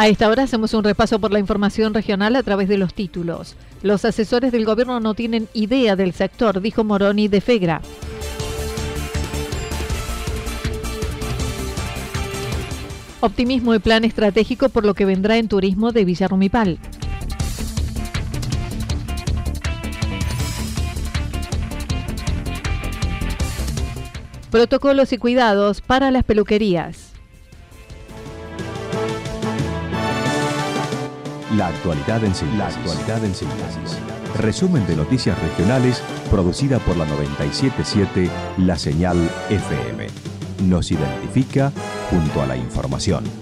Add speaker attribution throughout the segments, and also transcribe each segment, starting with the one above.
Speaker 1: A esta hora hacemos un repaso por la información regional a través de los títulos. Los asesores del gobierno no tienen idea del sector, dijo Moroni de Fegra. Optimismo y plan estratégico por lo que vendrá en turismo de Villarrumipal. Protocolos y cuidados para las peluquerías.
Speaker 2: La actualidad en síntesis. Resumen de noticias regionales producida por la 977 La Señal FM. Nos identifica junto a la información.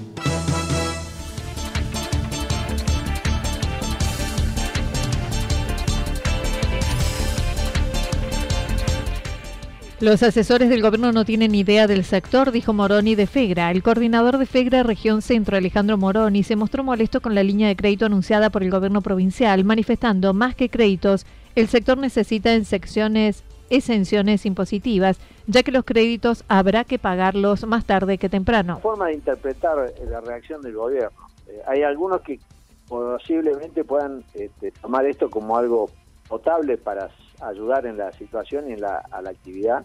Speaker 1: Los asesores del gobierno no tienen idea del sector, dijo Moroni de Fegra. El coordinador de Fegra Región Centro, Alejandro Moroni, se mostró molesto con la línea de crédito anunciada por el gobierno provincial, manifestando más que créditos, el sector necesita en secciones exenciones impositivas, ya que los créditos habrá que pagarlos más tarde que temprano.
Speaker 3: Forma de interpretar la reacción del gobierno. Eh, hay algunos que posiblemente puedan este, tomar esto como algo potable para ayudar en la situación y en la, a la actividad.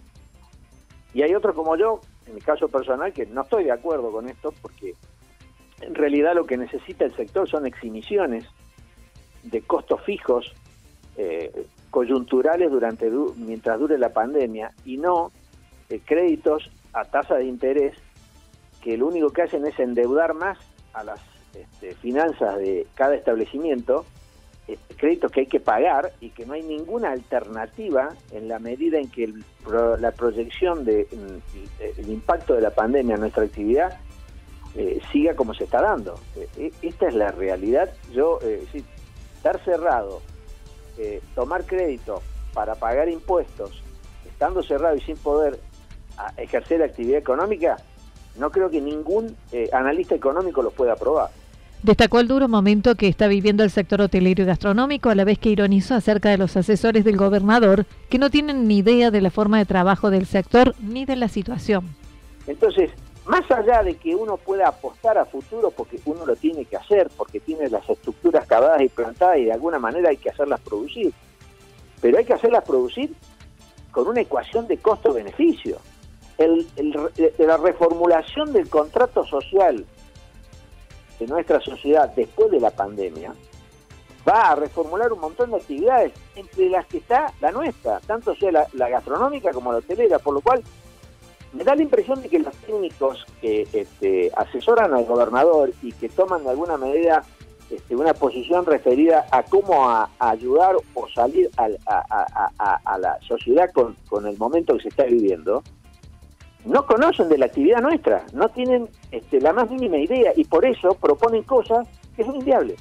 Speaker 3: Y hay otros como yo, en mi caso personal, que no estoy de acuerdo con esto porque en realidad lo que necesita el sector son exhibiciones de costos fijos eh, coyunturales durante mientras dure la pandemia y no eh, créditos a tasa de interés que lo único que hacen es endeudar más a las este, finanzas de cada establecimiento créditos que hay que pagar y que no hay ninguna alternativa en la medida en que la proyección de mm, el impacto de la pandemia en nuestra actividad eh, siga como se está dando. Eh, esta es la realidad. Yo, estar cerrado, tomar crédito para pagar impuestos, estando cerrado y sin poder ejercer actividad económica, no creo que ningún analista económico lo pueda aprobar.
Speaker 1: Destacó el duro momento que está viviendo el sector hotelero y gastronómico, a la vez que ironizó acerca de los asesores del gobernador, que no tienen ni idea de la forma de trabajo del sector ni de la situación.
Speaker 3: Entonces, más allá de que uno pueda apostar a futuro, porque uno lo tiene que hacer, porque tiene las estructuras cavadas y plantadas y de alguna manera hay que hacerlas producir, pero hay que hacerlas producir con una ecuación de costo-beneficio. la reformulación del contrato social de nuestra sociedad después de la pandemia, va a reformular un montón de actividades, entre las que está la nuestra, tanto sea la, gastronómica como la hotelera, por lo cual me da la impresión de que los técnicos que este, asesoran al gobernador y que toman de alguna medida este, una posición referida a cómo ayudar o salir a, la sociedad con, con el momento que se está viviendo, no conocen de la actividad nuestra, no tienen este, la más mínima idea y por eso proponen cosas que son inviables.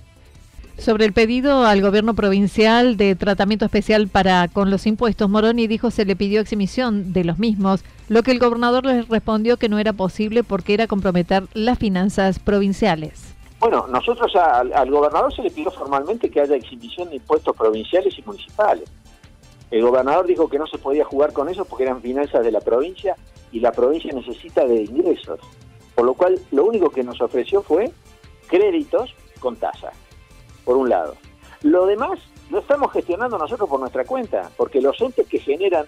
Speaker 1: Sobre el pedido al gobierno provincial de tratamiento especial para con los impuestos, Moroni dijo se le pidió exhibición de los mismos, lo que el gobernador les respondió que no era posible porque era comprometer las finanzas provinciales.
Speaker 3: Bueno, nosotros al gobernador se le pidió formalmente que haya exhibición de impuestos provinciales y municipales. El gobernador dijo que no se podía jugar con eso porque eran finanzas de la provincia y la provincia necesita de ingresos. Por lo cual, lo único que nos ofreció fue créditos con tasa, por un lado. Lo demás lo estamos gestionando nosotros por nuestra cuenta, porque los entes que generan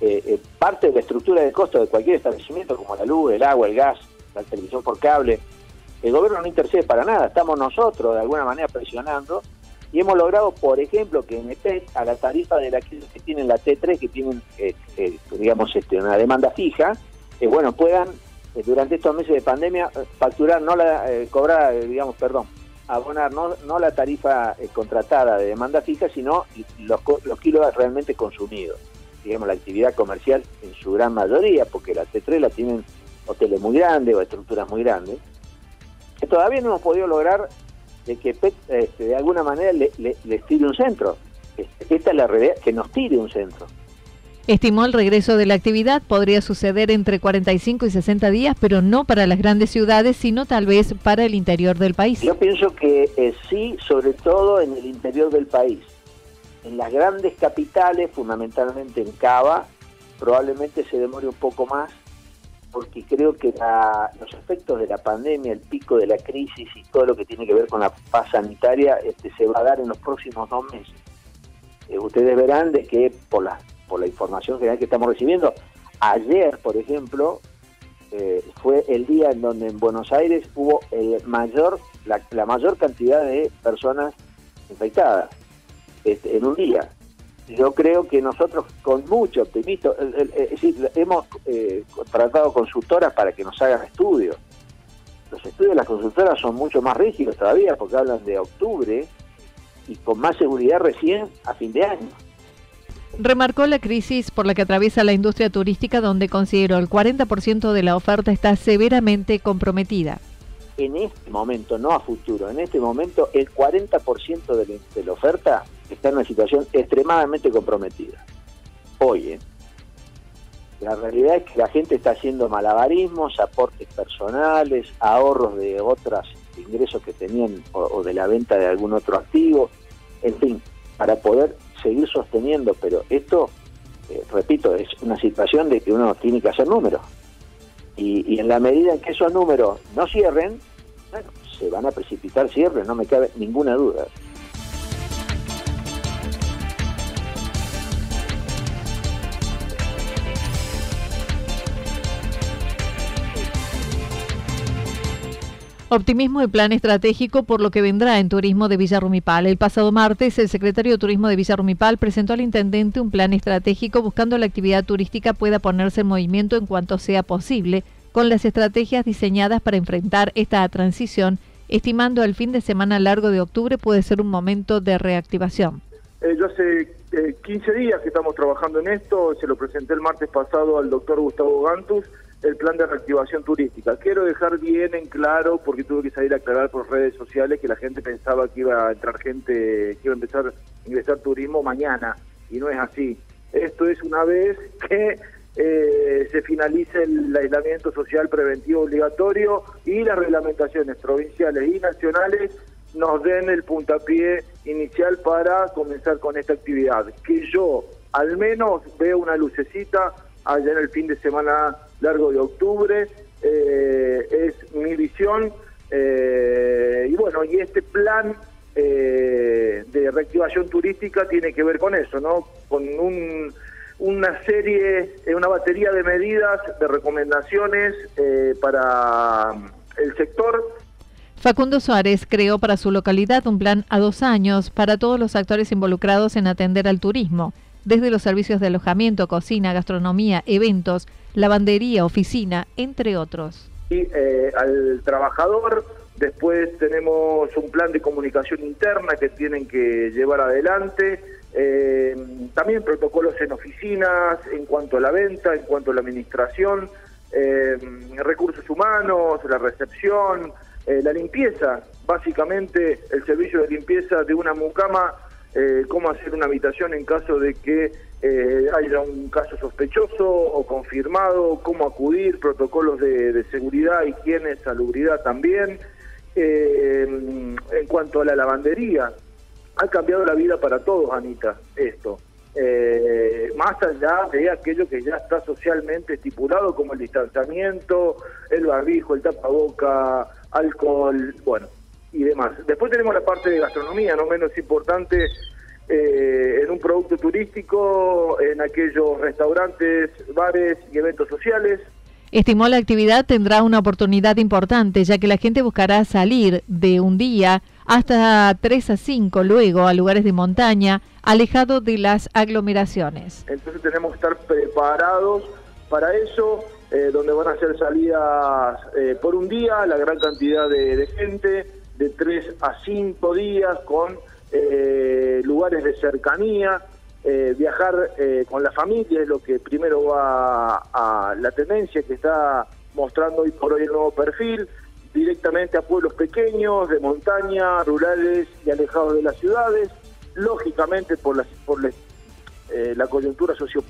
Speaker 3: eh, eh, parte de la estructura de costo de cualquier establecimiento, como la luz, el agua, el gas, la televisión por cable, el gobierno no intercede para nada, estamos nosotros de alguna manera presionando y hemos logrado, por ejemplo, que en EPET, a la tarifa de la que tienen la T3, que tienen, eh, digamos, este, una demanda fija, bueno, puedan durante estos meses de pandemia facturar, no la, cobrar, digamos, perdón, abonar no, no la tarifa contratada de demanda fija, sino los, los kilos realmente consumidos. Digamos, la actividad comercial en su gran mayoría, porque la T3 la tienen hoteles muy grandes o estructuras muy grandes, que todavía no hemos podido lograr de que este, de alguna manera le, les tire un centro. Este, esta es la realidad, que nos tire un centro.
Speaker 1: Estimó el regreso de la actividad podría suceder entre 45 y 60 días, pero no para las grandes ciudades, sino tal vez para el interior del país.
Speaker 3: Yo pienso que eh, sí, sobre todo en el interior del país en las grandes capitales, fundamentalmente en Cava, probablemente se demore un poco más, porque creo que los efectos de la pandemia, el pico de la crisis y todo lo que tiene que ver con la paz sanitaria este, se va a dar en los próximos dos meses. Eh, ustedes verán de que por la, por la información general que estamos recibiendo, ayer, por ejemplo, eh, fue el día en donde en Buenos Aires hubo el mayor, la mayor cantidad de personas infectadas este, en un día. Yo creo que nosotros con mucho optimismo, es decir, hemos eh, contratado consultoras para que nos hagan estudios. Los estudios de las consultoras son mucho más rígidos todavía porque hablan de octubre y con más seguridad recién a fin de año.
Speaker 1: Remarcó la crisis por la que atraviesa la industria turística donde consideró el 40% de la oferta está severamente comprometida
Speaker 3: en este momento, no a futuro, en este momento el 40% de la, oferta está en una situación extremadamente comprometida. Hoy, ¿eh? La realidad es que la gente está haciendo malabarismos, aportes personales, ahorros de otros ingresos que tenían o, de la venta de algún otro activo, en fin, para poder seguir sosteniendo, pero esto, eh, repito, es una situación de que uno tiene que hacer números. Y, y, en la medida en que esos números no cierren, bueno, se van a precipitar cierres, no me cabe ninguna duda.
Speaker 1: Optimismo y plan estratégico por lo que vendrá en turismo de Villa Rumipal. El pasado martes, el secretario de Turismo de Villa Rumipal presentó al intendente un plan estratégico buscando la actividad turística pueda ponerse en movimiento en cuanto sea posible con las estrategias diseñadas para enfrentar esta transición, estimando el fin de semana largo de octubre puede ser un momento de reactivación.
Speaker 4: Eh, yo hace 15 eh, días que estamos trabajando en esto, se lo presenté el martes pasado al doctor Gustavo Gantus, el plan de reactivación turística. Quiero dejar bien en claro, porque tuve que salir a aclarar por redes sociales que la gente pensaba que iba a entrar gente, que iba a empezar a ingresar turismo mañana, y no es así. Esto es una vez que eh, se finalice el aislamiento social preventivo obligatorio y las reglamentaciones provinciales y nacionales nos den el puntapié inicial para comenzar con esta actividad. Que yo al menos veo una lucecita allá en el fin de semana largo de octubre, eh, es mi visión. Eh, y bueno, y este plan de reactivación turística tiene que ver con eso, ¿no? Con un una serie, eh, una batería de medidas, de recomendaciones eh, para el sector.
Speaker 1: Facundo Suárez creó para su localidad un plan a dos años para todos los actores involucrados en atender al turismo, desde los servicios de alojamiento, cocina, gastronomía, eventos, lavandería, oficina, entre otros.
Speaker 4: Y eh, al trabajador, después tenemos un plan de comunicación interna que tienen que llevar adelante, eh, también protocolos en oficinas, en cuanto a la venta, en cuanto a la administración, eh, recursos humanos, la recepción, eh, la limpieza, básicamente el servicio de limpieza de una mucama, eh, cómo hacer una habitación en caso de que haya un caso sospechoso o confirmado, cómo acudir, protocolos de, de seguridad, higiene, salubridad también. en cuanto a la lavandería, ha cambiado la vida para todos, Anita, esto. Eh, más allá de aquello que ya está socialmente estipulado como el distanciamiento, el barbijo, el tapaboca, alcohol, bueno, y demás. Después tenemos la parte de gastronomía, no menos importante, eh, en un producto turístico, en aquellos restaurantes, bares y eventos sociales.
Speaker 1: Estimó la actividad tendrá una oportunidad importante, ya que la gente buscará salir de un día hasta 3 a 5 luego a lugares de montaña, alejado de las aglomeraciones.
Speaker 4: Entonces tenemos que estar preparados para eso, eh, donde van a ser salidas eh, por un día, la gran cantidad de, gente, de 3 a 5 días con eh, lugares de cercanía, viajar con la familia es lo que primero va a la tendencia que está mostrando hoy por hoy el nuevo perfil, directamente a pueblos pequeños, de montaña, rurales y alejados de las ciudades, lógicamente por la, por la, la coyuntura socio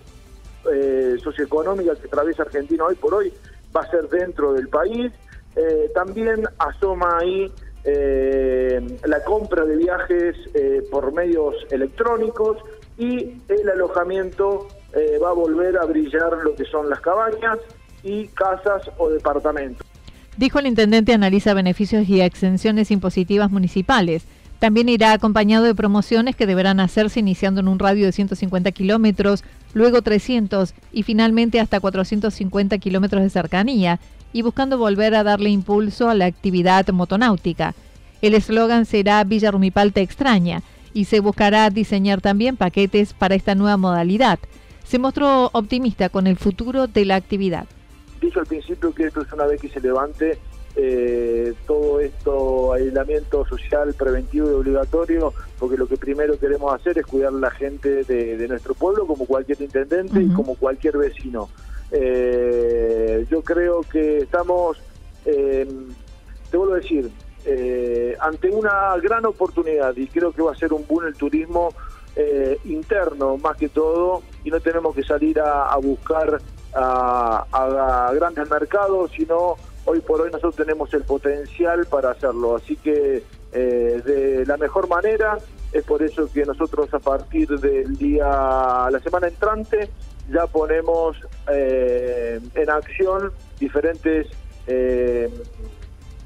Speaker 4: eh, socioeconómica que atraviesa Argentina hoy por hoy va a ser dentro del país. Eh, también asoma ahí eh, la compra de viajes por medios electrónicos y el alojamiento va a volver a brillar lo que son las cabañas y casas o departamentos.
Speaker 1: Dijo el intendente analiza beneficios y exenciones impositivas municipales. También irá acompañado de promociones que deberán hacerse iniciando en un radio de 150 kilómetros, luego 300 y finalmente hasta 450 kilómetros de cercanía, y buscando volver a darle impulso a la actividad motonáutica. El eslogan será Villa Rumipal te extraña y se buscará diseñar también paquetes para esta nueva modalidad. Se mostró optimista con el futuro de la actividad.
Speaker 4: Dijo al principio que esto es una vez que se levante eh, todo esto aislamiento social preventivo y obligatorio, porque lo que primero queremos hacer es cuidar a la gente de, nuestro pueblo, como cualquier intendente y como cualquier vecino. Eh, yo creo que estamos, eh, te vuelvo a decir, eh, ante una gran oportunidad y creo que va a ser un boom el turismo interno más que todo y no tenemos que salir a, buscar a grandes mercados, sino hoy por hoy nosotros tenemos el potencial para hacerlo. Así que eh, de la mejor manera es por eso que nosotros a partir del día, la semana entrante, ya ponemos eh, en acción diferentes eh,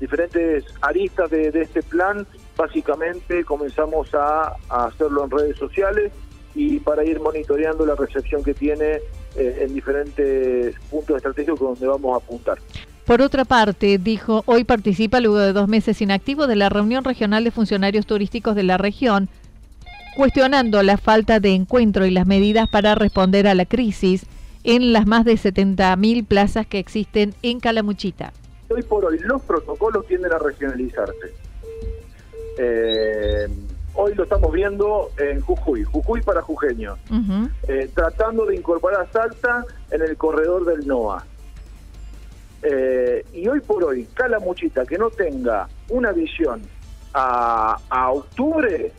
Speaker 4: diferentes aristas de, este plan. Básicamente comenzamos a, hacerlo en redes sociales y para ir monitoreando la recepción que tiene en diferentes puntos estratégicos donde vamos a apuntar.
Speaker 1: Por otra parte, dijo, hoy participa luego de dos meses inactivo de la reunión regional de funcionarios turísticos de la región, cuestionando la falta de encuentro y las medidas para responder a la crisis en las más de 70.000 plazas que existen en Calamuchita.
Speaker 4: Hoy por hoy los protocolos tienden a regionalizarse. Eh, hoy lo estamos viendo en Jujuy, Jujuy para jujeños, eh, tratando de incorporar a Salta en el corredor del NOA. Eh, y hoy por hoy, Calamuchita que no tenga una visión a, octubre,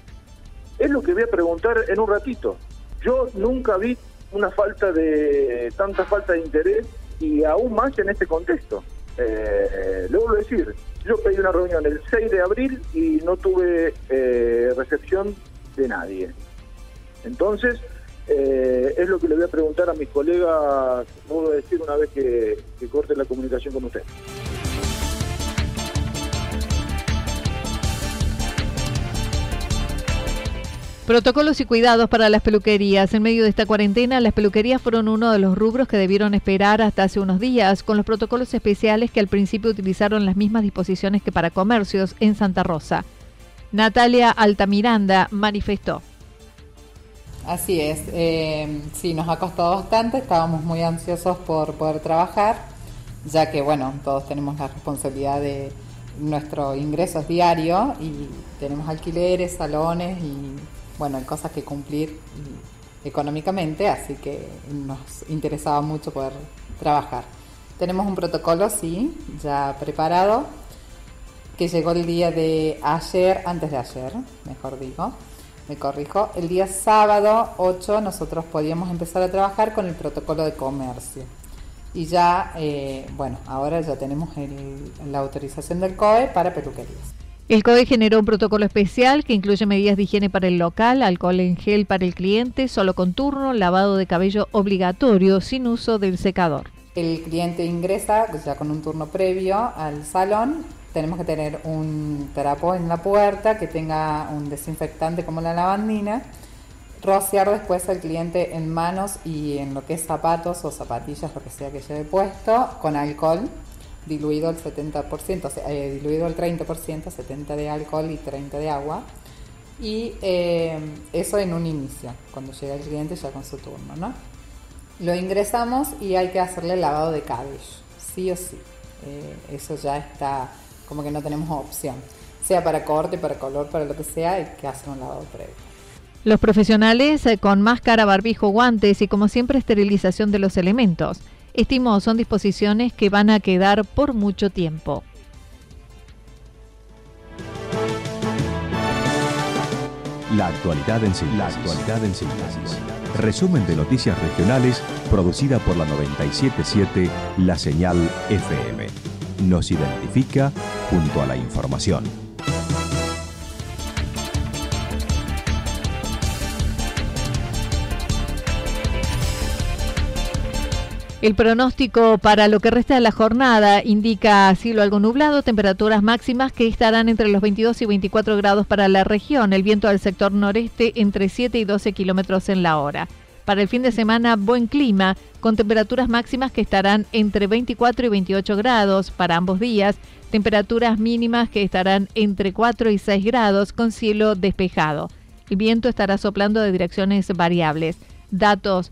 Speaker 4: es lo que voy a preguntar en un ratito. Yo nunca vi una falta de tanta falta de interés y aún más en este contexto. Eh, le vuelvo a decir, yo pedí una reunión el 6 de abril y no tuve eh, recepción de nadie. Entonces, eh, es lo que le voy a preguntar a mis colegas, puedo decir una vez que, que corte la comunicación con usted.
Speaker 1: Protocolos y cuidados para las peluquerías. En medio de esta cuarentena, las peluquerías fueron uno de los rubros que debieron esperar hasta hace unos días, con los protocolos especiales que al principio utilizaron las mismas disposiciones que para comercios en Santa Rosa. Natalia Altamiranda manifestó.
Speaker 5: Así es, eh, sí, nos ha costado bastante, estábamos muy ansiosos por poder trabajar, ya que, bueno, todos tenemos la responsabilidad de nuestro ingresos diario y tenemos alquileres, salones y, bueno, hay cosas que cumplir económicamente, así que nos interesaba mucho poder trabajar. Tenemos un protocolo, sí, ya preparado, que llegó el día de ayer, antes de ayer, mejor digo me corrijo, el día sábado 8 nosotros podíamos empezar a trabajar con el protocolo de comercio. Y ya, eh, bueno, ahora ya tenemos la autorización del COE para peluquerías.
Speaker 1: El COE generó un protocolo especial que incluye medidas de higiene para el local, alcohol en gel para el cliente, solo con turno, lavado de cabello obligatorio sin uso del secador.
Speaker 5: El cliente ingresa ya con un turno previo al salón. Tenemos que tener un trapo en la puerta que tenga un desinfectante como la lavandina. Rociar después al cliente en manos y en lo que es zapatos o zapatillas, lo que sea que lleve puesto, con alcohol diluido al 70%, eh, diluido al 30%, 70 de alcohol y 30 de agua. Y eh, eso en un inicio, cuando llega el cliente ya con su turno, ¿no? Lo ingresamos y hay que hacerle lavado de cabello, sí o sí. Eh, eso ya está, como que no tenemos opción. Sea para corte, para color, para lo que sea, hay que hacer un lavado previo.
Speaker 1: Los profesionales con máscara, barbijo, guantes y como siempre esterilización de los elementos. Estimo son disposiciones que van a quedar por mucho tiempo.
Speaker 2: La actualidad en síntesis. Resumen de noticias regionales producida por la 977 La Señal FM. Nos identifica junto a la información.
Speaker 1: El pronóstico para lo que resta de la jornada indica cielo algo nublado, temperaturas máximas que estarán entre los 22 y 24 grados para la región, el viento del sector noreste entre 7 y 12 kilómetros en la hora. Para el fin de semana, buen clima, con temperaturas máximas que estarán entre 24 y 28 grados para ambos días, temperaturas mínimas que estarán entre 4 y 6 grados con cielo despejado. El viento estará soplando de direcciones variables. Datos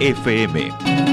Speaker 2: FM.